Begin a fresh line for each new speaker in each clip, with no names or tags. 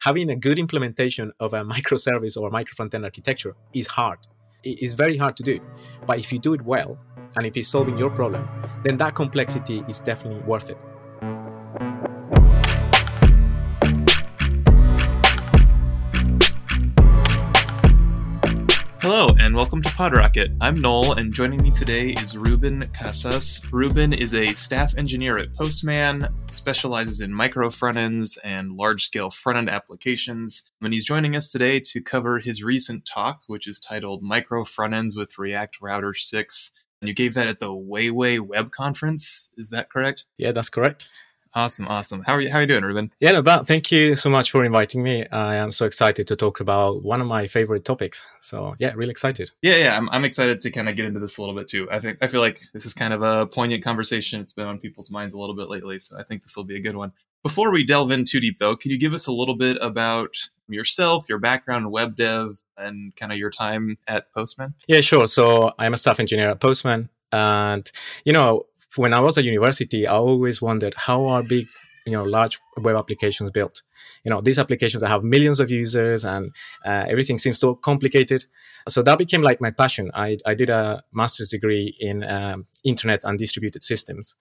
having a good implementation of a microservice or micro front-end architecture is hard. It is very hard to do. But if you do it well, and if it's solving your problem, then that complexity is definitely worth it.
Welcome to PodRocket. I'm Noel, and joining me today is Ruben Casas. Ruben is a staff engineer at Postman, specializes in micro front ends and large scale front end applications. And he's joining us today to cover his recent talk, which is titled Micro Front Ends with React Router 6. And you gave that at the Wey Wey Web Conference. Is that correct?
Yeah, that's correct.
Awesome, awesome. How are you? How are you doing, Ruben?
Yeah, no, but thank you so much for inviting me. I am so excited to talk about one of my favorite topics. So yeah, really excited.
Yeah, yeah, I'm, I'm excited to kind of get into this a little bit too. I think I feel like this is kind of a poignant conversation. It's been on people's minds a little bit lately, so I think this will be a good one. Before we delve in too deep, though, can you give us a little bit about yourself, your background in web dev, and kind of your time at Postman?
Yeah, sure. So I'm a staff engineer at Postman, and you know, when I was at university, I always wondered how are big you know large web applications built? You know these applications that have millions of users and uh, everything seems so complicated. So that became like my passion. I, I did a master's degree in um, internet and distributed systems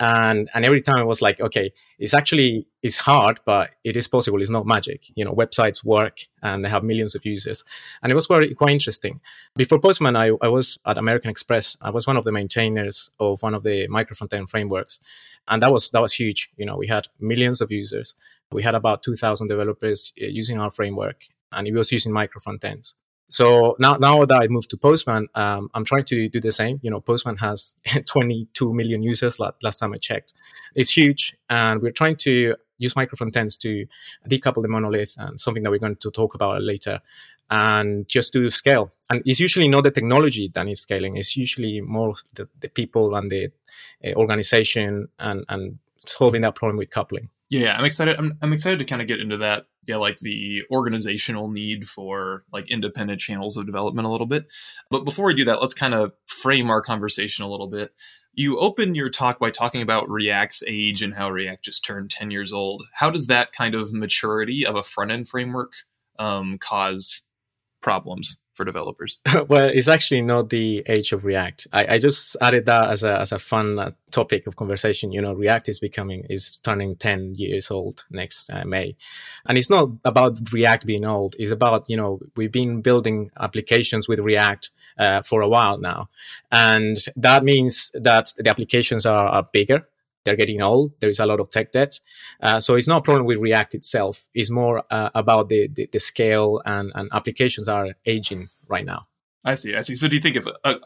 and and every time I was like, okay, it's actually it's hard, but it is possible. It's not magic. You know, websites work and they have millions of users, and it was very quite interesting. Before Postman, I, I was at American Express. I was one of the maintainers of one of the micro frontend frameworks, and that was that was huge. You know, we had millions of users. We had about two thousand developers uh, using our framework, and it was using micro frontends. So now, now that I moved to Postman, um, I'm trying to do the same. You know, Postman has 22 million users last time I checked. It's huge, and we're trying to use micro frontends to decouple the monolith, and something that we're going to talk about later, and just to scale. And it's usually not the technology that is scaling; it's usually more the, the people and the uh, organization and and solving that problem with coupling.
Yeah, I'm excited. I'm, I'm excited to kind of get into that. Yeah, like the organizational need for like independent channels of development a little bit. But before we do that, let's kind of frame our conversation a little bit. You open your talk by talking about React's age and how React just turned 10 years old. How does that kind of maturity of a front end framework um, cause problems for developers?
well, it's actually not the age of React. I, I just added that as a, as a fun uh, topic of conversation. You know, React is becoming, is turning 10 years old next uh, May. And it's not about React being old. It's about, you know, we've been building applications with React uh, for a while now. And that means that the applications are, are bigger they're getting old. There is a lot of tech debt. Uh, so it's not a problem with React itself. It's more uh, about the, the, the, scale and, and applications are aging right now.
I see. I see. So do you think if a,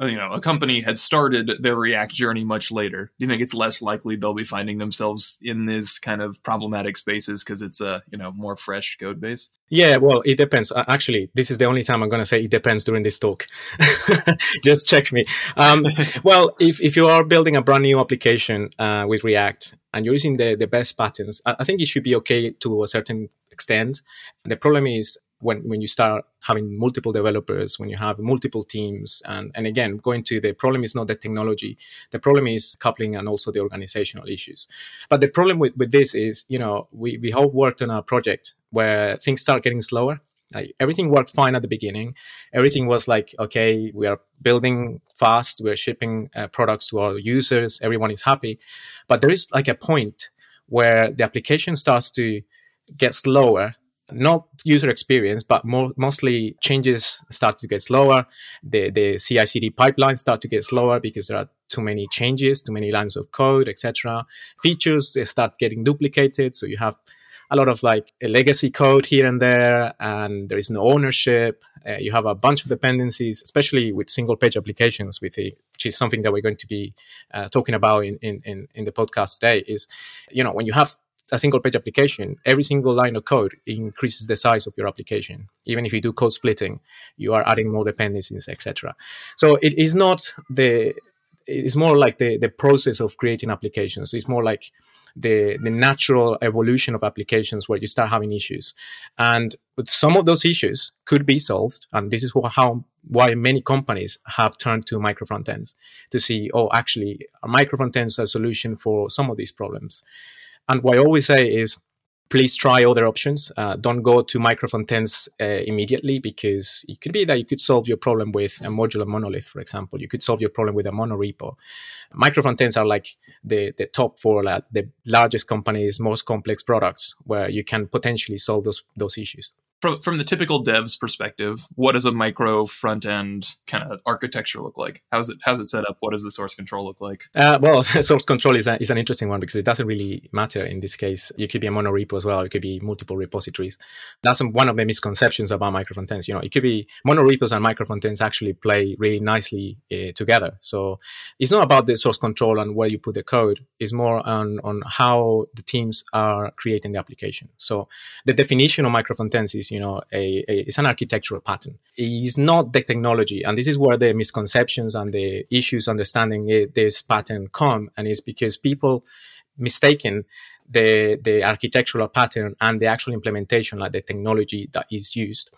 a, you know a company had started their React journey much later, do you think it's less likely they'll be finding themselves in this kind of problematic spaces because it's a you know more fresh code base?
Yeah, well, it depends. Actually, this is the only time I'm going to say it depends during this talk. Just check me. Um, well, if, if you are building a brand new application uh, with React and you're using the, the best patterns, I, I think it should be okay to a certain extent. The problem is when when you start having multiple developers when you have multiple teams and and again going to the problem is not the technology. The problem is coupling and also the organizational issues. But the problem with with this is you know we we have worked on a project where things start getting slower. Like everything worked fine at the beginning. Everything was like okay we are building fast. We're shipping uh, products to our users. Everyone is happy. But there is like a point where the application starts to get slower not user experience, but more, mostly changes start to get slower. The, the CI/CD pipelines start to get slower because there are too many changes, too many lines of code, etc. Features start getting duplicated, so you have a lot of like a legacy code here and there, and there is no ownership. Uh, you have a bunch of dependencies, especially with single page applications, with the, which is something that we're going to be uh, talking about in, in, in the podcast today. Is you know when you have a single page application, every single line of code increases the size of your application. Even if you do code splitting, you are adding more dependencies, etc. So it is not the it's more like the the process of creating applications. It's more like the the natural evolution of applications where you start having issues, and some of those issues could be solved. And this is how why many companies have turned to micro front ends to see, oh, actually, micro front ends a solution for some of these problems. And what I always say is please try other options. Uh, don't go to microfrontends uh, immediately because it could be that you could solve your problem with a modular monolith, for example. You could solve your problem with a monorepo. Microfrontends are like the, the top for uh, the largest companies, most complex products where you can potentially solve those, those issues
from from the typical dev's perspective, what does a micro front end kind of architecture look like? How's it how's it set up? What does the source control look like?
Uh, well, source control is, a, is an interesting one because it doesn't really matter in this case. You could be a mono repo as well. It could be multiple repositories. That's one of the misconceptions about micro front ends. You know, it could be mono repos and micro front ends actually play really nicely uh, together. So it's not about the source control and where you put the code. It's more on on how the teams are creating the application. So the definition of micro front ends is you know a, a, it's an architectural pattern it's not the technology and this is where the misconceptions and the issues understanding it, this pattern come and it's because people mistaken the the architectural pattern and the actual implementation like the technology that is used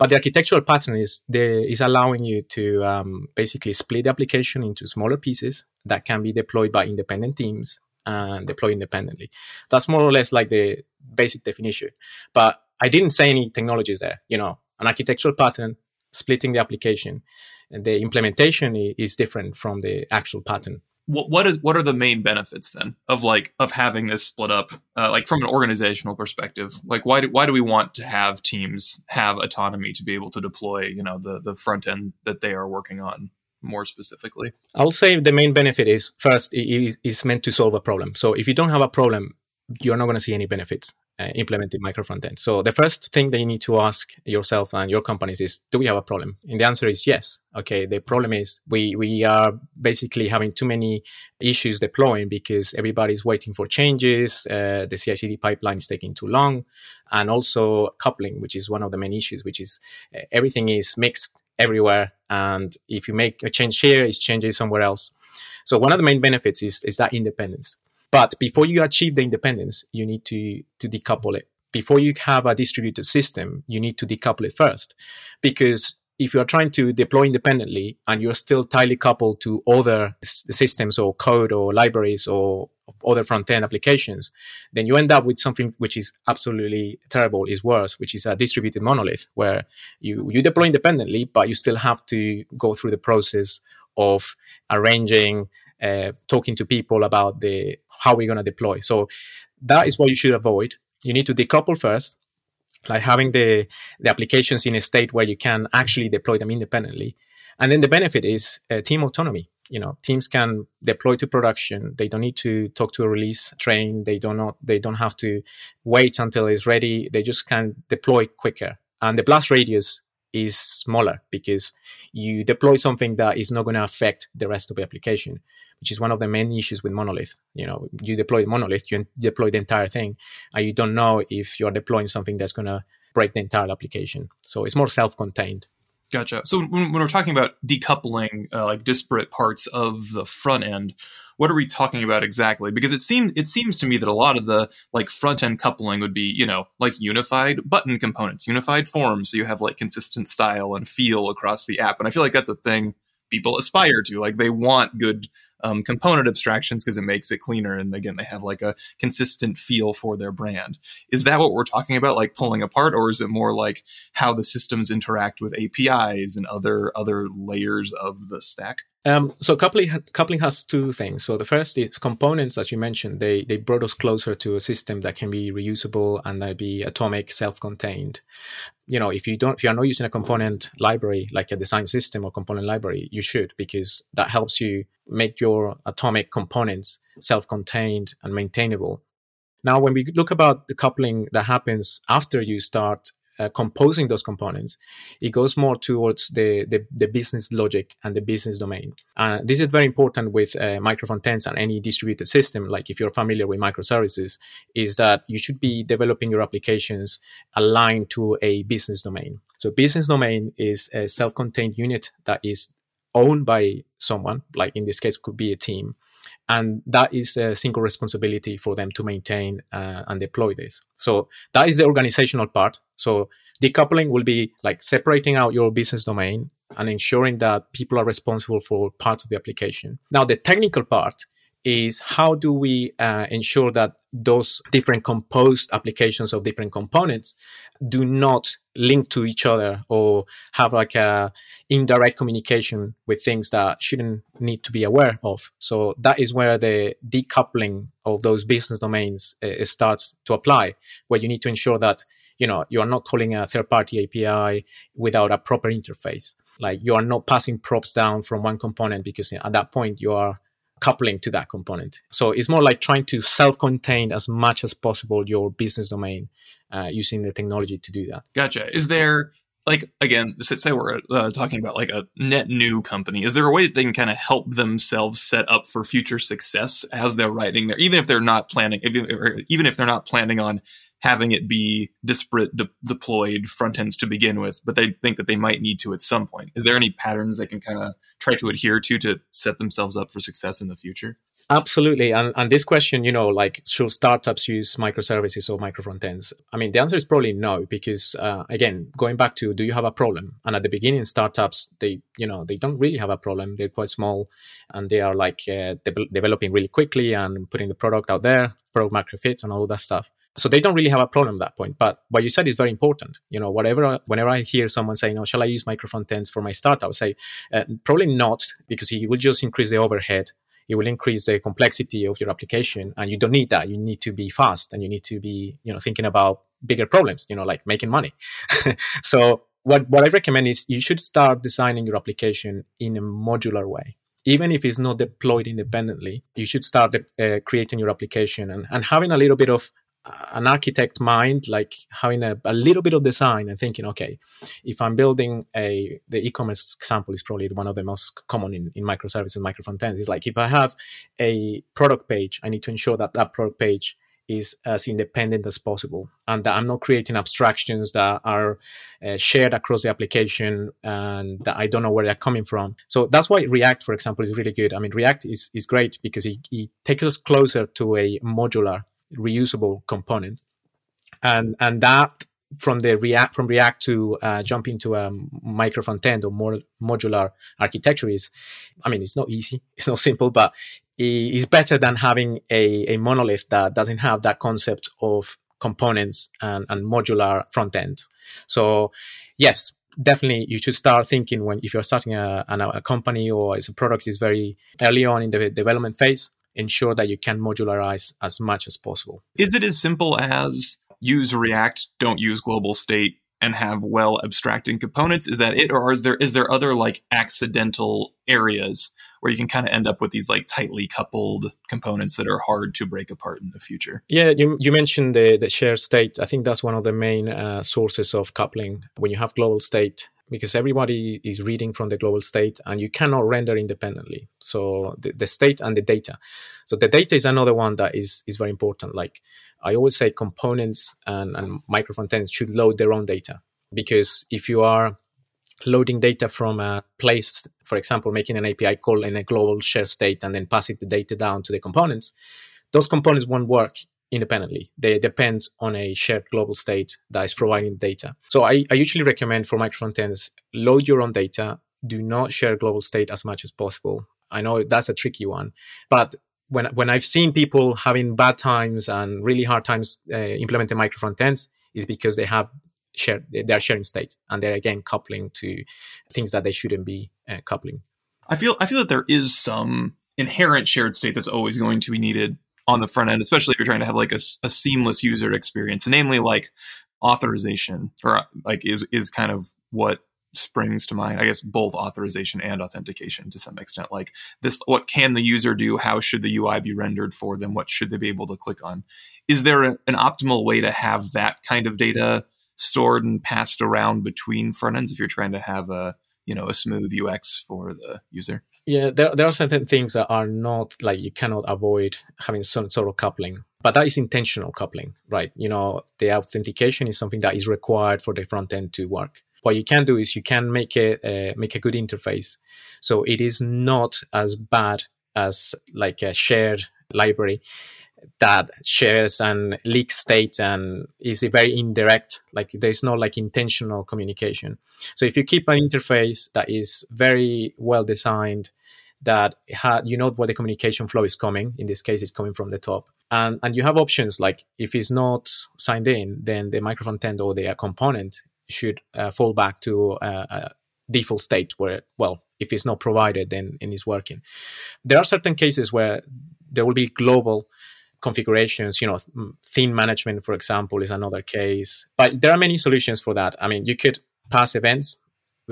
but the architectural pattern is the, is allowing you to um, basically split the application into smaller pieces that can be deployed by independent teams and deploy independently. That's more or less like the basic definition. But I didn't say any technologies there. You know, an architectural pattern, splitting the application, and the implementation is different from the actual pattern.
What, what is what are the main benefits then of like of having this split up uh, like from an organizational perspective like why do, why do we want to have teams have autonomy to be able to deploy you know the the front end that they are working on more specifically?
I'll say the main benefit is first, it is meant to solve a problem. So if you don't have a problem, you're not going to see any benefits uh, implementing micro frontend. So the first thing that you need to ask yourself and your companies is, do we have a problem? And the answer is yes. Okay. The problem is we, we are basically having too many issues deploying because everybody's waiting for changes. Uh, the CI/CD pipeline is taking too long, and also coupling, which is one of the main issues, which is uh, everything is mixed everywhere. And if you make a change here, it's changing somewhere else. So one of the main benefits is, is that independence. But before you achieve the independence, you need to, to decouple it. Before you have a distributed system, you need to decouple it first. Because if you are trying to deploy independently and you're still tightly coupled to other s- systems or code or libraries or other front-end applications, then you end up with something which is absolutely terrible, is worse, which is a distributed monolith where you, you deploy independently, but you still have to go through the process of arranging, uh, talking to people about the how we're going to deploy. So that is what you should avoid. You need to decouple first, like having the, the applications in a state where you can actually deploy them independently. And then the benefit is uh, team autonomy you know teams can deploy to production they don't need to talk to a release train they don't not they don't have to wait until it's ready they just can deploy quicker and the blast radius is smaller because you deploy something that is not going to affect the rest of the application which is one of the main issues with monolith. You know you deploy monolith you deploy the entire thing and you don't know if you're deploying something that's going to break the entire application. So it's more self-contained.
Gotcha. So when, when we're talking about decoupling uh, like disparate parts of the front end, what are we talking about exactly? Because it seems it seems to me that a lot of the like front end coupling would be you know like unified button components, unified forms, so you have like consistent style and feel across the app, and I feel like that's a thing people aspire to. Like they want good um, component abstractions because it makes it cleaner. And again, they have like a consistent feel for their brand. Is that what we're talking about, like pulling apart, or is it more like how the systems interact with APIs and other other layers of the stack?
Um, so coupling coupling has two things. So the first is components, as you mentioned, they they brought us closer to a system that can be reusable and that be atomic, self-contained. You know, if you don't, if you are not using a component library like a design system or component library, you should because that helps you make your atomic components self-contained and maintainable. Now, when we look about the coupling that happens after you start uh, composing those components, it goes more towards the, the, the, business logic and the business domain. Uh, this is very important with uh, microfrontends and any distributed system. Like if you're familiar with microservices, is that you should be developing your applications aligned to a business domain. So business domain is a self-contained unit that is owned by someone, like in this case could be a team, and that is a single responsibility for them to maintain uh, and deploy this. So that is the organizational part. So decoupling will be like separating out your business domain and ensuring that people are responsible for parts of the application. Now the technical part is how do we uh, ensure that those different composed applications of different components do not link to each other or have like a indirect communication with things that shouldn't need to be aware of? So that is where the decoupling of those business domains uh, starts to apply where you need to ensure that you know you are not calling a third party api without a proper interface. Like you are not passing props down from one component because at that point you are coupling to that component. So it's more like trying to self-contain as much as possible your business domain uh, using the technology to do that.
Gotcha. Is there like again, say we're uh, talking about like a net new company. Is there a way that they can kind of help themselves set up for future success as they're writing there, even if they're not planning, even, even if they're not planning on having it be disparate de- deployed front ends to begin with, but they think that they might need to at some point. Is there any patterns they can kind of try to adhere to to set themselves up for success in the future?
Absolutely. And, and this question, you know, like, should startups use microservices or micro front ends? I mean, the answer is probably no, because uh, again, going back to do you have a problem? And at the beginning, startups, they, you know, they don't really have a problem. They're quite small and they are like uh, de- developing really quickly and putting the product out there, product market fit and all that stuff. So they don't really have a problem at that point. But what you said is very important. You know, whatever, whenever I hear someone saying, "Oh, shall I use micro ends for my startup?" I would say, uh, probably not, because it will just increase the overhead. It will increase the complexity of your application, and you don't need that. You need to be fast, and you need to be, you know, thinking about bigger problems. You know, like making money. so what what I recommend is you should start designing your application in a modular way even if it's not deployed independently, you should start uh, creating your application and, and having a little bit of an architect mind, like having a, a, little bit of design and thinking, okay, if I'm building a, the e-commerce example is probably one of the most common in, in microservices micro front ends. It's like if I have a product page, I need to ensure that that product page is as independent as possible and that I'm not creating abstractions that are uh, shared across the application and that I don't know where they're coming from. So that's why React, for example, is really good. I mean, React is, is great because it, it takes us closer to a modular reusable component, and and that from the React from React to uh, jump into a micro front end or more modular architecture is, I mean, it's not easy, it's not simple, but it's better than having a, a monolith that doesn't have that concept of components and, and modular front end. So, yes, definitely you should start thinking when if you're starting a, a, company or it's a product is very early on in the development phase ensure that you can modularize as much as possible.
Is it as simple as use React, don't use global state, and have well abstracting components? Is that it, or is there is there other like accidental areas where you can kind of end up with these like tightly coupled components that are hard to break apart in the future?
Yeah, you, you mentioned the the shared state. I think that's one of the main uh, sources of coupling. When you have global state, because everybody is reading from the global state and you cannot render independently. So the, the, state and the data. So the data is another one that is, is very important. Like I always say components and, and micro frontends should load their own data because if you are loading data from a place, for example, making an API call in a global share state and then passing the data down to the components, those components won't work independently. They depend on a shared global state that is providing data. So I, I usually recommend for micro front ends, load your own data. Do not share global state as much as possible. I know that's a tricky one, but when when I've seen people having bad times and really hard times uh, implementing micro front ends, is because they have shared they're sharing state and they're again coupling to things that they shouldn't be uh, coupling.
I feel I feel that there is some inherent shared state that's always going to be needed on the front end, especially if you're trying to have like a, a seamless user experience, namely like authorization or like is is kind of what springs to mind. I guess both authorization and authentication to some extent. Like this what can the user do? How should the ui be rendered for them? What should they be able to click on? Is there a, an optimal way to have that kind of data stored and passed around between front ends if you're trying to have a you know a smooth ux for the user
yeah, there, there are certain things that are not like you cannot avoid having some sort of coupling, but that is intentional coupling, right? You know, the authentication is something that is required for the front end to work. What you can do is you can make it uh, make a good interface, so it is not as bad as like a shared library that shares and leaks state and is very indirect like there's no like intentional communication so if you keep an interface that is very well designed that ha- you know where the communication flow is coming. In this case, it's coming from the top. And, and you have options like if it's not signed in, then the microphone front or the component should uh, fall back to uh, a default state where, well, if it's not provided, then it's working. There are certain cases where there will be global configurations. You know, mm, theme management, for example, is another case. But there are many solutions for that. I mean, you could pass events.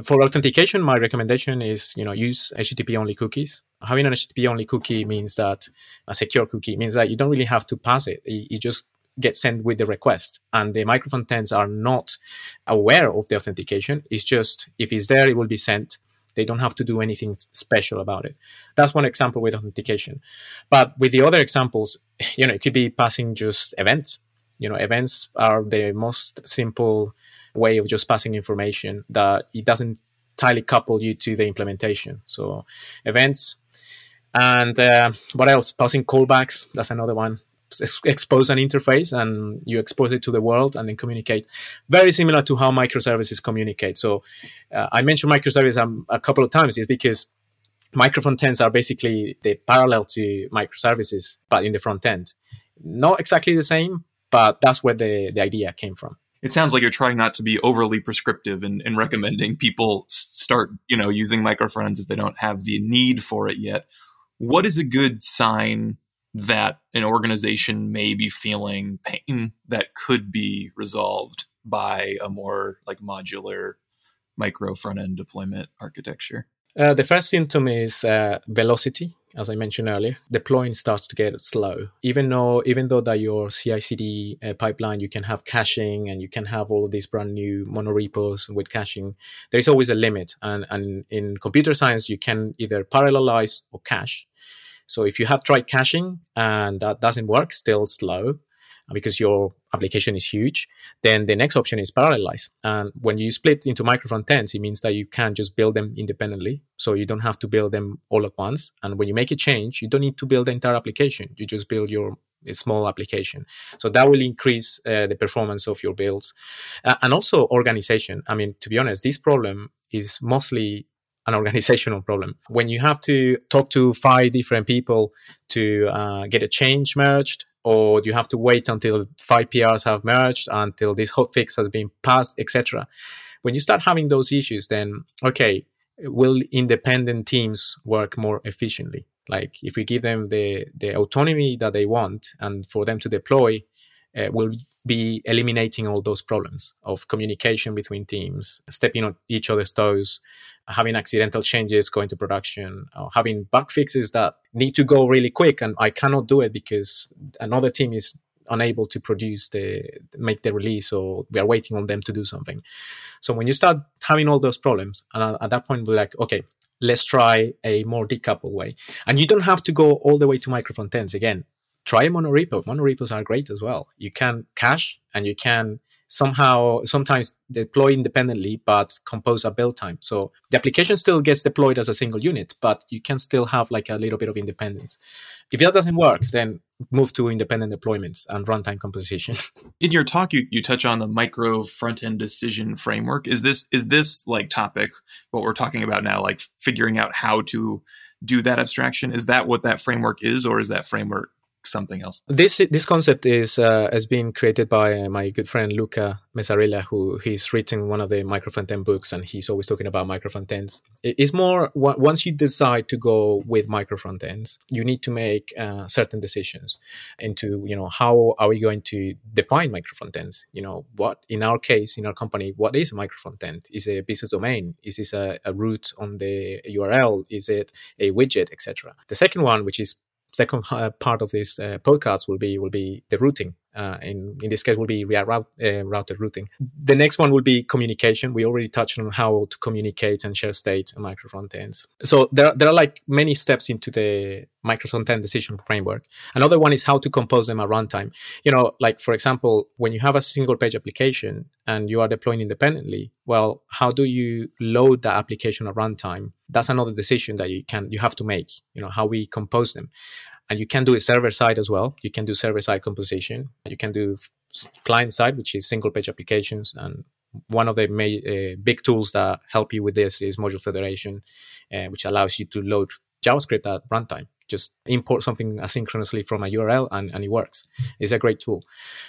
For authentication, my recommendation is you know use HTTP only cookies. Having an HTTP only cookie means that a secure cookie means that you don't really have to pass it. You just get sent with the request, and the micro frontends are not aware of the authentication. It's just if it's there, it will be sent they don't have to do anything special about it. That's one example with authentication. But with the other examples, you know, it could be passing just events. You know, events are the most simple way of just passing information that it doesn't tightly couple you to the implementation. So events and uh, what else? Passing callbacks. That's another one expose an interface and you expose it to the world and then communicate. Very similar to how microservices communicate. So uh, I mentioned microservices um, a couple of times is because micro ends are basically the parallel to microservices, but in the front end. Not exactly the same, but that's where the, the idea came from.
It sounds like you're trying not to be overly prescriptive in, in recommending people start, you know, using micro fronts if they don't have the need for it yet. What is a good sign that an organization may be feeling pain that could be resolved by a more like modular micro front end deployment architecture?
Uh, the first symptom is uh, velocity. As I mentioned earlier, deploying starts to get slow. Even though, even though that your CI/CD uh, pipeline, you can have caching and you can have all of these brand new monorepos with caching. There is always a limit, and and in computer science, you can either parallelize or cache. So if you have tried caching and that doesn't work, still slow because your application is huge, then the next option is parallelize. And when you split into micro front ends, it means that you can just build them independently. So you don't have to build them all at once. And when you make a change, you don't need to build the entire application. You just build your small application. So that will increase uh, the performance of your builds. Uh, and also organization. I mean, to be honest, this problem is mostly an organizational problem. When you have to talk to five different people to uh, get a change merged, or you have to wait until five PRs have merged, until this hot fix has been passed, etc. When you start having those issues, then okay, will independent teams work more efficiently? Like if we give them the the autonomy that they want, and for them to deploy, uh, will be eliminating all those problems of communication between teams, stepping on each other's toes, having accidental changes going to production, having bug fixes that need to go really quick. And I cannot do it because another team is unable to produce the make the release or we are waiting on them to do something. So when you start having all those problems, and at that point we're like, okay, let's try a more decoupled way. And you don't have to go all the way to micro front ends again try a monorepo. Monorepos are great as well. You can cache and you can somehow sometimes deploy independently but compose a build time. So the application still gets deployed as a single unit but you can still have like a little bit of independence. If that doesn't work then move to independent deployments and runtime composition.
In your talk you, you touch on the micro front end decision framework. Is this is this like topic what we're talking about now like figuring out how to do that abstraction? Is that what that framework is or is that framework something else.
This this concept is uh, has been created by uh, my good friend Luca Mezzalira, who he's written one of the micro front-end books, and he's always talking about micro front-ends. It's more once you decide to go with micro front-ends, you need to make uh, certain decisions into you know how are we going to define micro front-ends? You know what in our case in our company, what is a micro front-end? Is it a business domain? Is this a, a route on the URL? Is it a widget, etc. The second one, which is second uh, part of this uh, podcast will be will be the routing. Uh, in in this case, will be route, uh, routed routing. The next one will be communication. We already touched on how to communicate and share state on micro front ends. So there there are like many steps into the micro front end decision framework. Another one is how to compose them at runtime. You know, like for example, when you have a single page application and you are deploying independently, well, how do you load the application at runtime? That's another decision that you can you have to make. You know, how we compose them and you can do it server side as well. You can do server side composition. You can do client side, which is single page applications. And one of the uh, big tools that help you with this is Module Federation, uh, which allows you to load JavaScript at runtime. Just import something asynchronously from a URL and, and it works. It's a great tool.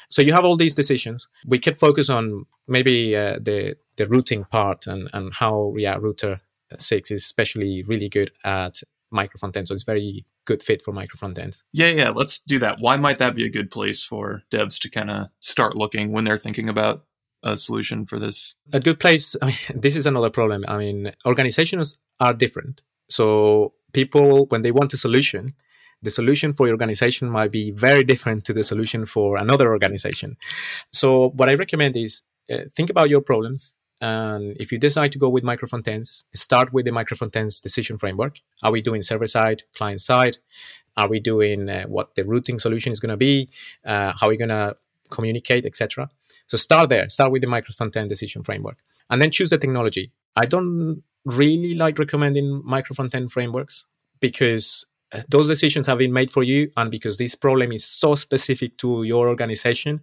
So you have all these decisions. We could focus on maybe uh, the, the routing part and, and how React Router 6 is especially really good at micro front end. So it's very good fit for micro front ends.
Yeah, yeah, let's do that. Why might that be a good place for devs to kind of start looking when they're thinking about a solution for this?
A good place, I mean, this is another problem. I mean, organizations are different. So people, when they want a solution, the solution for your organization might be very different to the solution for another organization. So what I recommend is uh, think about your problems. And if you decide to go with micro ends, start with the micro ends decision framework. Are we doing server side, client side? Are we doing uh, what the routing solution is going to be? Uh, how are we going to communicate, etc. So start there. Start with the micro end decision framework, and then choose the technology. I don't really like recommending micro front frameworks because those decisions have been made for you and because this problem is so specific to your organization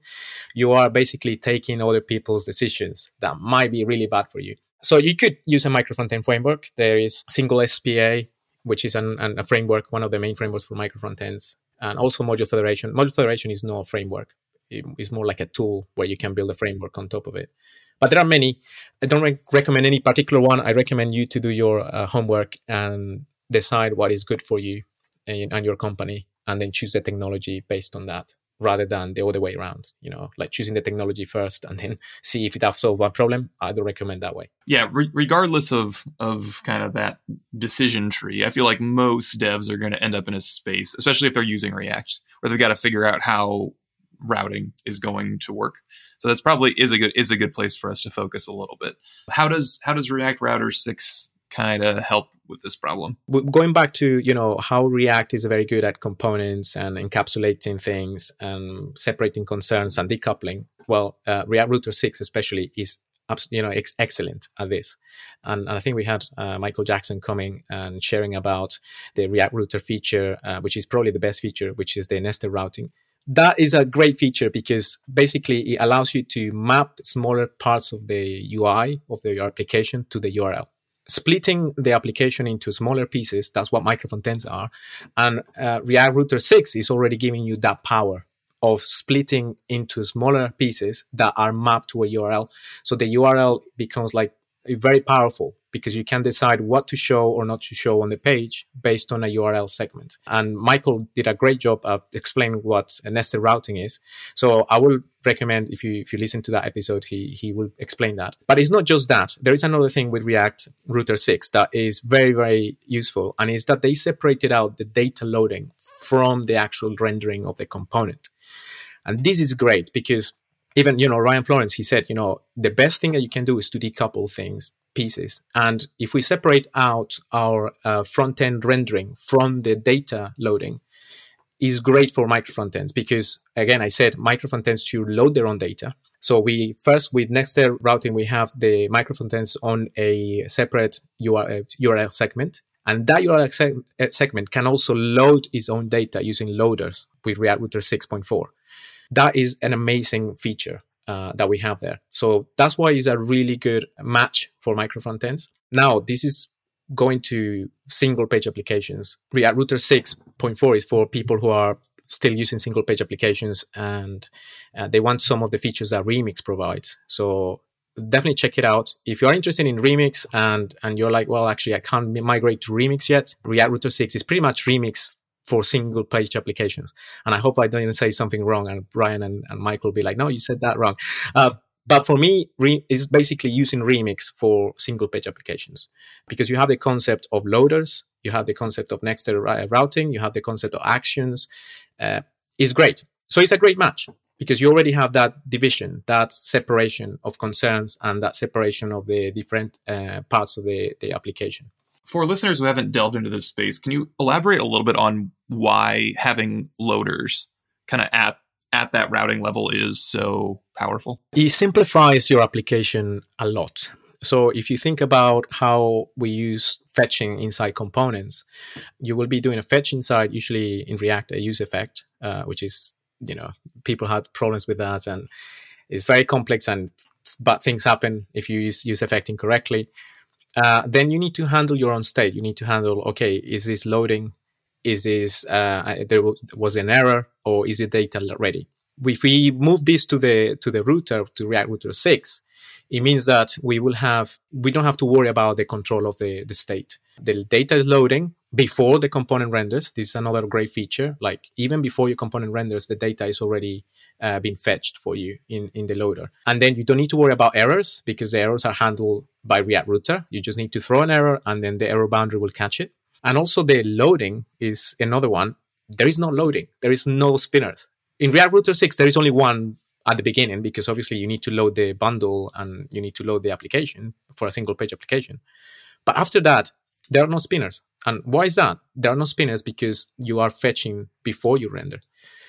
you are basically taking other people's decisions that might be really bad for you. So you could use a micro front end framework. There is single spa which is an, an, a framework one of the main frameworks for micro front ends and also module federation. Module federation is no framework. It's more like a tool where you can build a framework on top of it. But there are many. I don't re- recommend any particular one. I recommend you to do your uh, homework and decide what is good for you and, and your company, and then choose the technology based on that rather than the other way around you know like choosing the technology first and then see if it has solved one problem i don't recommend that way
yeah re- regardless of of kind of that decision tree i feel like most devs are going to end up in a space especially if they're using react where they've got to figure out how routing is going to work. So that's probably is a good is a good place for us to focus a little bit. How does how does React Router 6 kind of help with this problem?
Going back to, you know, how React is very good at components and encapsulating things and separating concerns and decoupling. Well, uh, React Router 6 especially is you know ex- excellent at this and, and, i think we had uh, michael jackson coming and sharing about the react router feature uh, which is probably the best feature which is the nested routing that is a great feature because basically it allows you to map smaller parts of the UI of the application to the URL. Splitting the application into smaller pieces, that's what micro frontends are. And uh, React Router 6 is already giving you that power of splitting into smaller pieces that are mapped to a URL. So the URL becomes like very powerful because you can decide what to show or not to show on the page based on a URL segment. And Michael did a great job of explaining what nested routing is. So I will recommend if you if you listen to that episode, he he will explain that. But it's not just that. There is another thing with React Router 6 that is very, very useful, and is that they separated out the data loading from the actual rendering of the component. And this is great because even you know Ryan Florence he said you know the best thing that you can do is to decouple things pieces. And if we separate out our uh, front end rendering from the data loading is great for micro front ends because again I said micro front ends should load their own data. So we first with nested routing we have the micro front ends on a separate URL, URL segment. And that URL uh, segment can also load its own data using loaders with React Router 6.4 that is an amazing feature uh, that we have there. So that's why it's a really good match for micro front ends. Now, this is going to single page applications. React Router 6.4 is for people who are still using single page applications and uh, they want some of the features that Remix provides. So definitely check it out. If you are interested in Remix and and you're like, well, actually, I can't migrate to Remix yet. React Router 6 is pretty much Remix for single page applications. And I hope I didn't even say something wrong. And Brian and, and Michael will be like, no, you said that wrong. Uh, but for me, re- is basically using Remix for single page applications because you have the concept of loaders, you have the concept of nested routing, you have the concept of actions. Uh, is great. So it's a great match because you already have that division, that separation of concerns, and that separation of the different uh, parts of the, the application
for listeners who haven't delved into this space, can you elaborate a little bit on why having loaders kind of at at that routing level is so powerful?
It simplifies your application a lot. So if you think about how we use fetching inside components, you will be doing a fetch inside usually in React a use effect, uh, which is you know people had problems with that and it's very complex and bad things happen if you use use effect incorrectly uh, then you need to handle your own state. You need to handle, okay, is this loading? Is this, uh, there was an error or is the data ready? If we move this to the, to the router, to React Router 6, it means that we will have, we don't have to worry about the control of the, the state. The data is loading before the component renders. This is another great feature. Like even before your component renders, the data is already uh, being fetched for you in, in the loader. And then you don't need to worry about errors because the errors are handled by React Router. You just need to throw an error and then the error boundary will catch it. And also the loading is another one. There is no loading. There is no spinners. In React Router 6, there is only one at the beginning because obviously you need to load the bundle and you need to load the application for a single page application. But after that, there are no spinners. And why is that? There are no spinners because you are fetching before you render.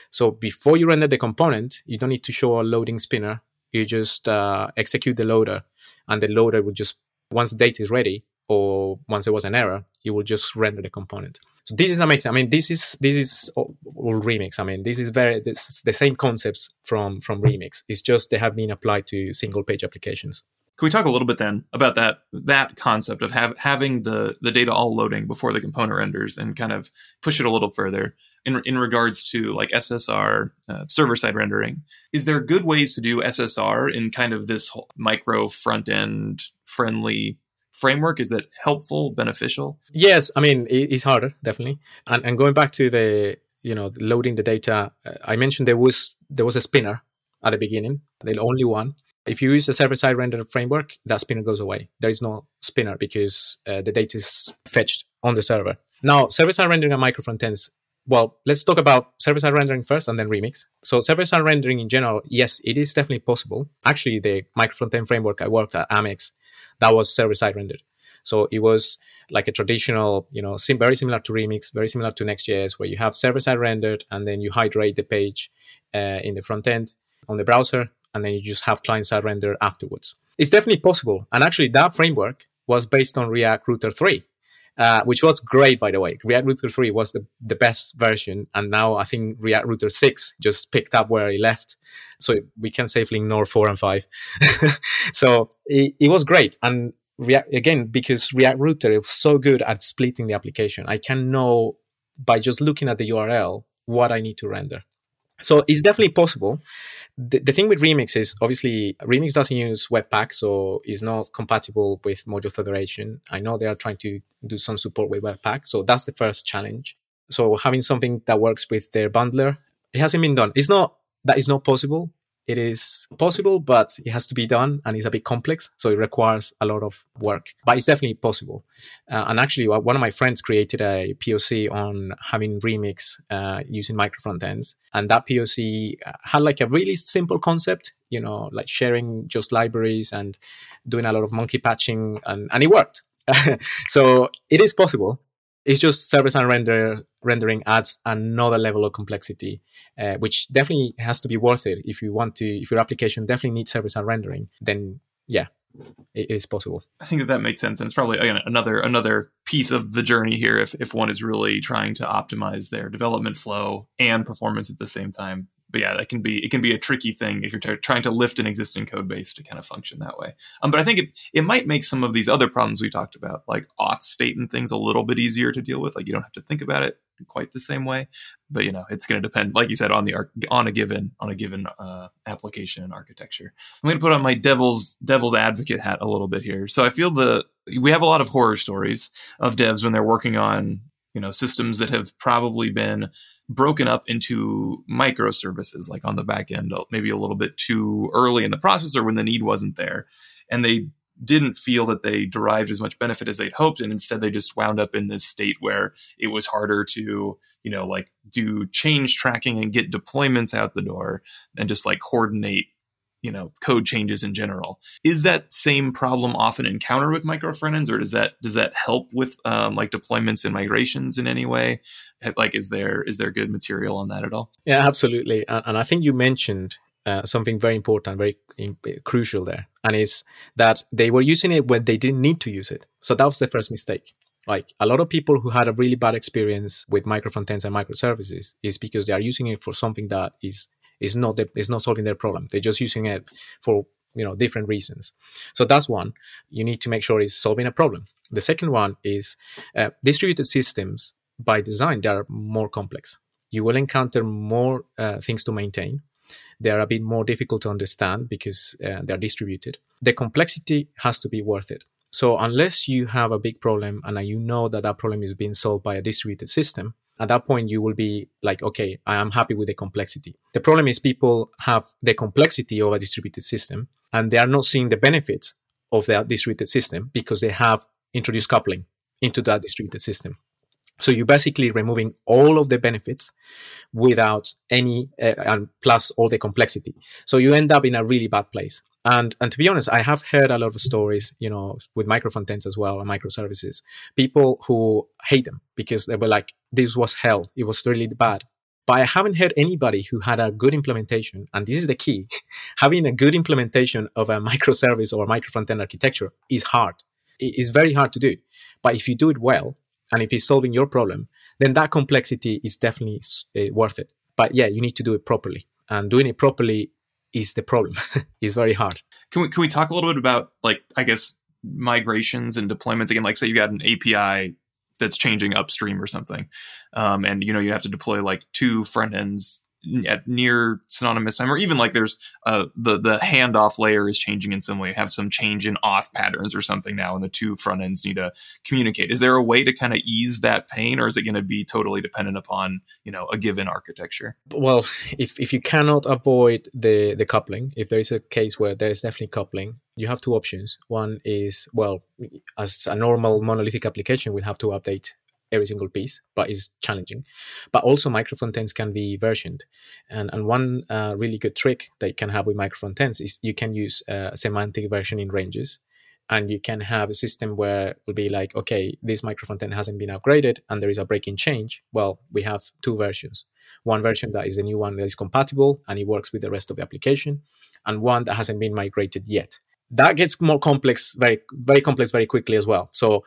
So before you render the component, you don't need to show a loading spinner. You just uh, execute the loader, and the loader will just once the data is ready or once there was an error, you will just render the component. So this is amazing. I mean, this is this is all, all Remix. I mean, this is very this is the same concepts from from Remix. It's just they have been applied to single page applications.
Can we talk a little bit then about that that concept of have, having the the data all loading before the component renders and kind of push it a little further in in regards to like SSR uh, server side rendering? Is there good ways to do SSR in kind of this micro front end friendly framework? Is that helpful, beneficial?
Yes, I mean it's harder definitely. And and going back to the you know loading the data, uh, I mentioned there was there was a spinner at the beginning, the only one if you use a server-side render framework, that spinner goes away. There is no spinner because uh, the data is fetched on the server. Now, server-side rendering and micro frontends. Well, let's talk about server-side rendering first and then Remix. So server-side rendering in general, yes, it is definitely possible. Actually, the micro frontend framework I worked at Amex, that was server-side rendered. So it was like a traditional, you know, sim- very similar to Remix, very similar to Next.js, where you have server-side rendered and then you hydrate the page uh, in the front end on the browser and then you just have client side render afterwards. It's definitely possible. And actually, that framework was based on React Router 3, uh, which was great, by the way. React Router 3 was the, the best version. And now I think React Router 6 just picked up where it left. So we can safely ignore 4 and 5. so it, it was great. And React, again, because React Router is so good at splitting the application, I can know by just looking at the URL what I need to render. So it's definitely possible. The, the, thing with Remix is obviously Remix doesn't use Webpack, so it's not compatible with module federation. I know they are trying to do some support with Webpack, so that's the first challenge. So having something that works with their bundler, it hasn't been done. It's not that is not possible it is possible, but it has to be done and it's a bit complex. So it requires a lot of work, but it's definitely possible. Uh, and actually, one of my friends created a POC on having remix uh, using micro front ends. And that POC had like a really simple concept, you know, like sharing just libraries and doing a lot of monkey patching and, and it worked. so it is possible it's just server side render rendering adds another level of complexity, uh, which definitely has to be worth it. If you want to, if your application definitely needs server side rendering, then yeah, it is possible.
I think that that makes sense, and it's probably again another another piece of the journey here. If if one is really trying to optimize their development flow and performance at the same time, but yeah, that can be it can be a tricky thing if you're t- trying to lift an existing code base to kind of function that way. Um, but I think it it might make some of these other problems we talked about, like auth state and things, a little bit easier to deal with. Like you don't have to think about it quite the same way. But you know, it's going to depend, like you said, on the on a given on a given uh, application and architecture. I'm going to put on my devil's devil's advocate hat a little bit here. So I feel the we have a lot of horror stories of devs when they're working on you know systems that have probably been broken up into microservices, like on the back end, maybe a little bit too early in the process or when the need wasn't there. And they didn't feel that they derived as much benefit as they'd hoped. And instead, they just wound up in this state where it was harder to, you know, like do change tracking and get deployments out the door and just like coordinate you know code changes in general. Is that same problem often encountered with micro front ends or does that does that help with um, like deployments and migrations in any way? Like is there is there good material on that at all?
Yeah absolutely. And, and i think you mentioned uh, something very important very in, crucial there and is that they were using it when they didn't need to use it. So that was the first mistake. Like a lot of people who had a really bad experience with micro front ends and microservices is because they are using it for something that is is not the, is not solving their problem. They're just using it for you know different reasons. So that's one. You need to make sure it's solving a problem. The second one is uh, distributed systems by design. They are more complex. You will encounter more uh, things to maintain. They are a bit more difficult to understand because uh, they are distributed. The complexity has to be worth it. So unless you have a big problem and you know that that problem is being solved by a distributed system, at that point you will be like, okay, I am happy with the complexity. The problem is people have the complexity of a distributed system and they are not seeing the benefits of that distributed system because they have introduced coupling into that distributed system. So you're basically removing all of the benefits without any, uh, and plus all the complexity. So you end up in a really bad place. And and to be honest, I have heard a lot of stories, you know, with micro frontends as well and microservices. People who hate them because they were like, "This was hell. It was really bad." But I haven't heard anybody who had a good implementation. And this is the key: having a good implementation of a microservice or a micro frontend architecture is hard. It is very hard to do. But if you do it well, and if it's solving your problem, then that complexity is definitely uh, worth it. But yeah, you need to do it properly. And doing it properly is the problem. it's very hard.
Can we can we talk a little bit about like I guess migrations and deployments again? Like say you got an API that's changing upstream or something, um, and you know you have to deploy like two front ends at near synonymous time, or even like there's uh, the the handoff layer is changing in some way, have some change in auth patterns or something now, and the two front ends need to communicate. Is there a way to kind of ease that pain, or is it going to be totally dependent upon you know a given architecture?
Well, if if you cannot avoid the the coupling, if there is a case where there is definitely coupling, you have two options. One is well, as a normal monolithic application, we'll have to update every single piece, but it's challenging. But also micro frontends can be versioned. And, and one uh, really good trick that you can have with micro frontends is you can use uh, semantic versioning ranges. And you can have a system where it will be like, okay, this micro frontend hasn't been upgraded and there is a breaking change. Well, we have two versions. One version that is the new one that is compatible and it works with the rest of the application, and one that hasn't been migrated yet that gets more complex very very complex very quickly as well. So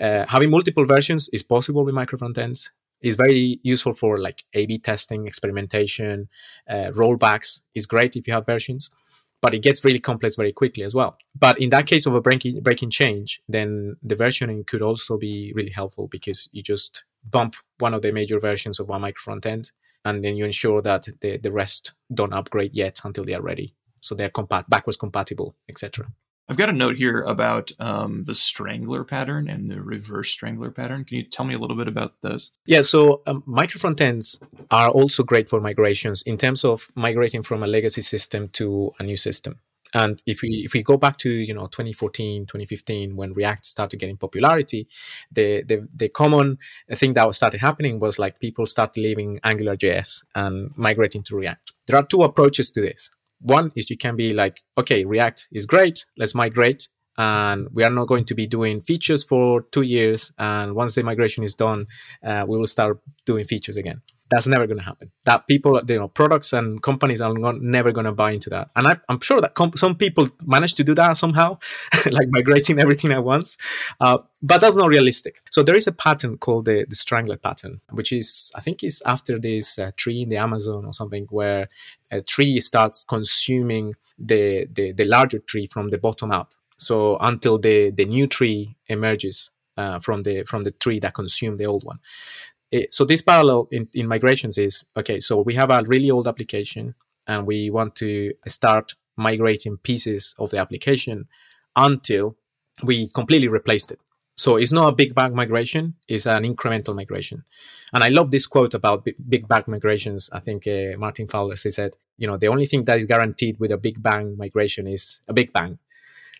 uh, having multiple versions is possible with micro frontends is very useful for like a b testing experimentation uh, rollbacks. Is great if you have versions but it gets really complex very quickly as well. But in that case of a breaking breaking change then the versioning could also be really helpful because you just bump one of the major versions of one micro frontend and then you ensure that the, the rest don't upgrade yet until they are ready so they're compat- backwards compatible, etc.
I've got a note here about um, the strangler pattern and the reverse strangler pattern. Can you tell me a little bit about those?
Yeah, so um, micro frontends are also great for migrations in terms of migrating from a legacy system to a new system. And if we if we go back to you know 2014, 2015, when React started getting popularity, the the, the common thing that started happening was like people started leaving AngularJS and migrating to React. There are two approaches to this one is you can be like, okay, React is great. Let's migrate. And we are not going to be doing features for two years. And once the migration is done, uh, we will start doing features again. That's never going to happen. That people, you know, products and companies are not, never going to buy into that. And I, am sure that comp- some people manage to do that somehow, like migrating everything at once. Uh, but that's not realistic. So there is a pattern called the, the strangler pattern, which is, I think, is after this uh, tree in the Amazon or something, where a tree starts consuming the, the, the larger tree from the bottom up. So until the, the new tree emerges uh, from the from the tree that consumed the old one. It, so this parallel in, in migrations is okay. So we have a really old application, and we want to start migrating pieces of the application until we completely replaced it. So it's not a big bang migration; it's an incremental migration. And I love this quote about big bang migrations. I think uh, Martin Fowler said, "You know, the only thing that is guaranteed with a big bang migration is a big bang."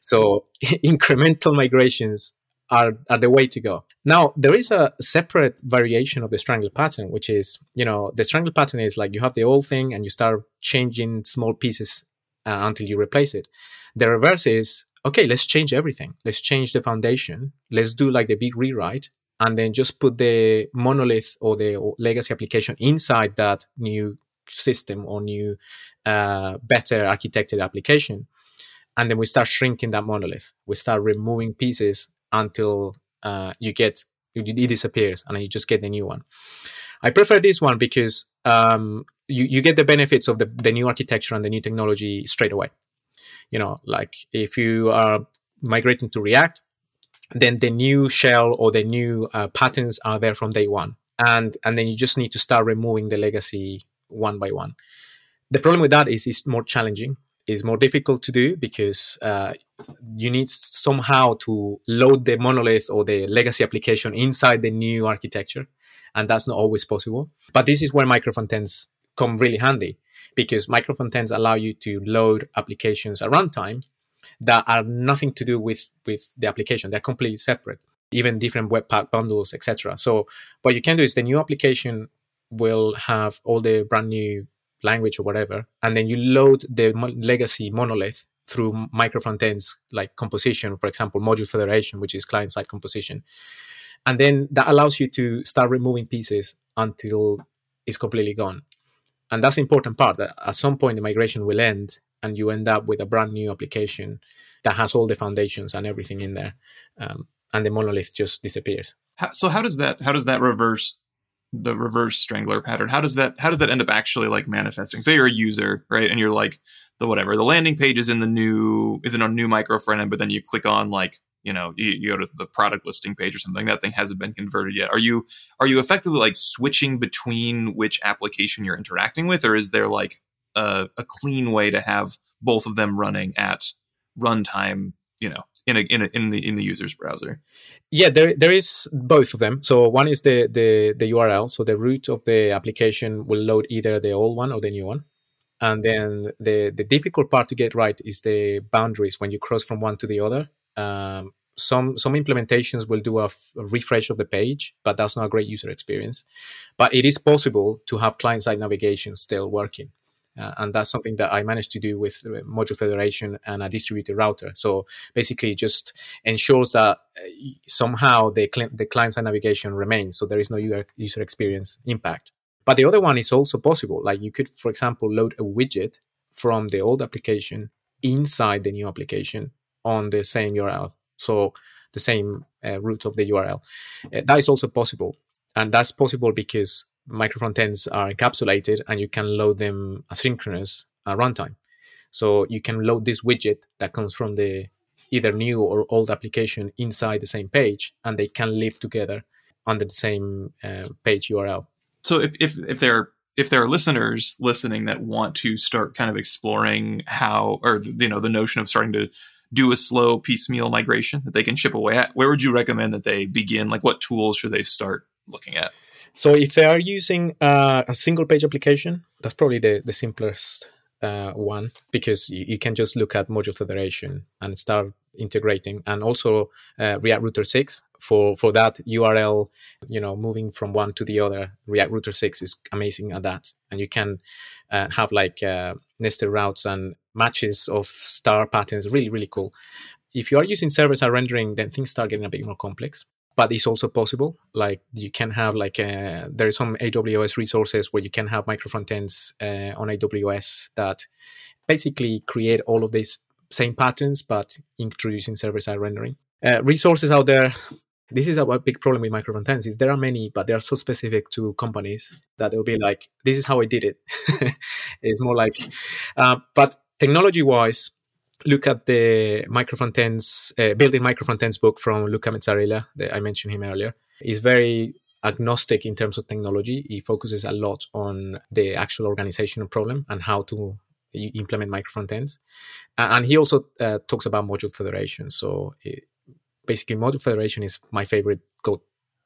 So incremental migrations are, are the way to go. Now, there is a separate variation of the strangle pattern, which is, you know, the strangle pattern is like you have the old thing and you start changing small pieces uh, until you replace it. The reverse is, okay, let's change everything. Let's change the foundation. Let's do like the big rewrite and then just put the monolith or the legacy application inside that new system or new, uh, better architected application. And then we start shrinking that monolith. We start removing pieces until uh, you get it disappears and you just get the new one. I prefer this one because um, you, you get the benefits of the, the new architecture and the new technology straight away. You know, like if you are migrating to React, then the new shell or the new uh, patterns are there from day one, and and then you just need to start removing the legacy one by one. The problem with that is it's more challenging. It's more difficult to do because uh, you need somehow to load the monolith or the legacy application inside the new architecture, and that's not always possible. But this is where micro frontends come really handy because micro frontends allow you to load applications at runtime that are nothing to do with with the application. They're completely separate, even different webpack bundles, etc. So what you can do is the new application will have all the brand new language or whatever, and then you load the mo- legacy monolith through micro frontends like composition, for example, module federation, which is client side composition. And then that allows you to start removing pieces until it's completely gone. And that's the important part that at some point the migration will end and you end up with a brand new application that has all the foundations and everything in there. Um, and the monolith just disappears.
How, so how does that how does that reverse the reverse strangler pattern how does that how does that end up actually like manifesting? Say you're a user right and you're like the whatever the landing page is in the new is in a new micro front end but then you click on like you know you, you, go to the product listing page or something that thing hasn't been converted yet. Are you are you effectively like switching between which application you're interacting with or is there like a, a clean way to have both of them running at runtime you know in a, in a, in the in the user's browser?
Yeah there there is both of them. So one is the the the url so the root of the application will load either the old one or the new one. And then the the difficult part to get right is the boundaries when you cross from one to the other. Um, some some implementations will do a, f- a refresh of the page but that's not a great user experience. But it is possible to have client side navigation still working uh, and that's something that I managed to do with uh, module federation and a distributed router. So basically, just ensures that uh, somehow the cl- the client side navigation remains, so there is no user experience impact. But the other one is also possible. Like you could, for example, load a widget from the old application inside the new application on the same URL. So the same uh, root of the URL. Uh, that is also possible. And that's possible because micro frontends are encapsulated and you can load them asynchronous at runtime. So you can load this widget that comes from the either new or old application inside the same page, and they can live together under the same uh, page URL.
So if if if there if there are listeners listening that want to start kind of exploring how or you know the notion of starting to do a slow piecemeal migration that they can chip away at, where would you recommend that they begin? Like what tools should they start looking at?
So if they are using uh, a single page application, that's probably the, the simplest uh, one because you, you, can just look at module federation and start integrating. And also uh, react router 6 for for that url you know moving from one to the other react router 6 is amazing at that. And you can uh, have like uh, nested routes and matches of star patterns really really cool. If you are using server side rendering then things start getting a bit more complex but it's also possible. Like you can have like a, uh, there are some AWS resources where you can have micro frontends uh, on AWS that basically create all of these same patterns, but introducing server side rendering. Uh, resources out there. This is a big problem with micro frontends is there are many, but they are so specific to companies that they'll be like, this is how I did it. it's more like, uh, but technology wise, look at the microfrontends, uh, building Micro microfrontends book from Luca Mezzalira. I mentioned him earlier. He's very agnostic in terms of technology. He focuses a lot on the actual organizational problem and how to implement micro microfrontends. And he also uh, talks about module federation. So it, basically, module federation is my favorite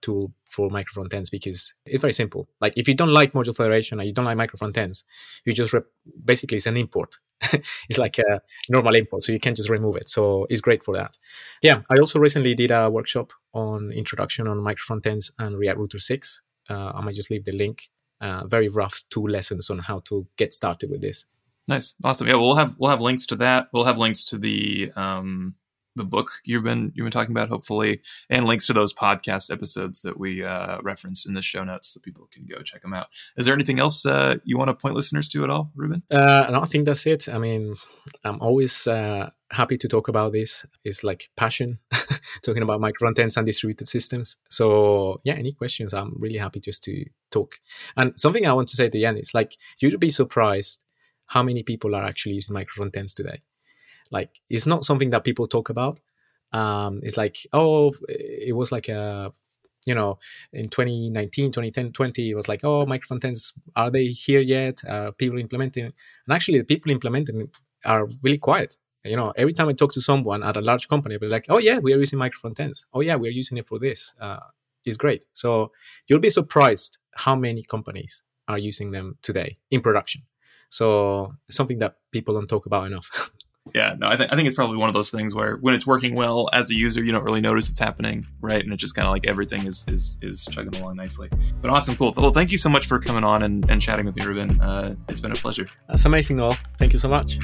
tool for micro frontends because it's very simple. Like if you don't like module federation or you don't like micro frontends, you just rep- basically it's an import. it's like a normal import, so you can just remove it. So it's great for that. Yeah, I also recently did a workshop on introduction on micro frontends and React Router six. Uh, I might just leave the link. Uh, very rough two lessons on how to get started with this.
Nice, awesome. Yeah, we'll have we'll have links to that. We'll have links to the um, the book you've been you've been talking about, hopefully, and links to those podcast episodes that we uh, referenced in the show notes, so people can go check them out. Is there anything else uh, you want to point listeners to at all, Ruben?
Uh, no, I think that's it. I mean, I'm always uh, happy to talk about this. It's like passion, talking about micro frontends and distributed systems. So yeah, any questions? I'm really happy just to talk. And something I want to say at the end is like you'd be surprised how many people are actually using micro frontends today Like it's not something that people talk about. Um, it's like, oh, it was like a, you know, in 2019, 2010, 20, it was like, oh, micro front ends, are they here yet? Are people implementing? And actually, the people implementing are really quiet. You know, every time I talk to someone at a large company, they're like, oh, yeah, we are using micro front ends. Oh, yeah, we're using it for this. Uh, it's great. So you'll be surprised how many companies are using them today in production. So something that people don't talk about enough.
yeah, no, I, th- I think it's probably one of those things where when it's working well as a user, you don't really notice it's happening, right? And it's just kind of like everything is, is is chugging along nicely. But awesome, cool. Well, thank you so much for coming on and, and chatting with me, Ruben. Uh, it's been a pleasure.
That's amazing, Noel. Thank you so much.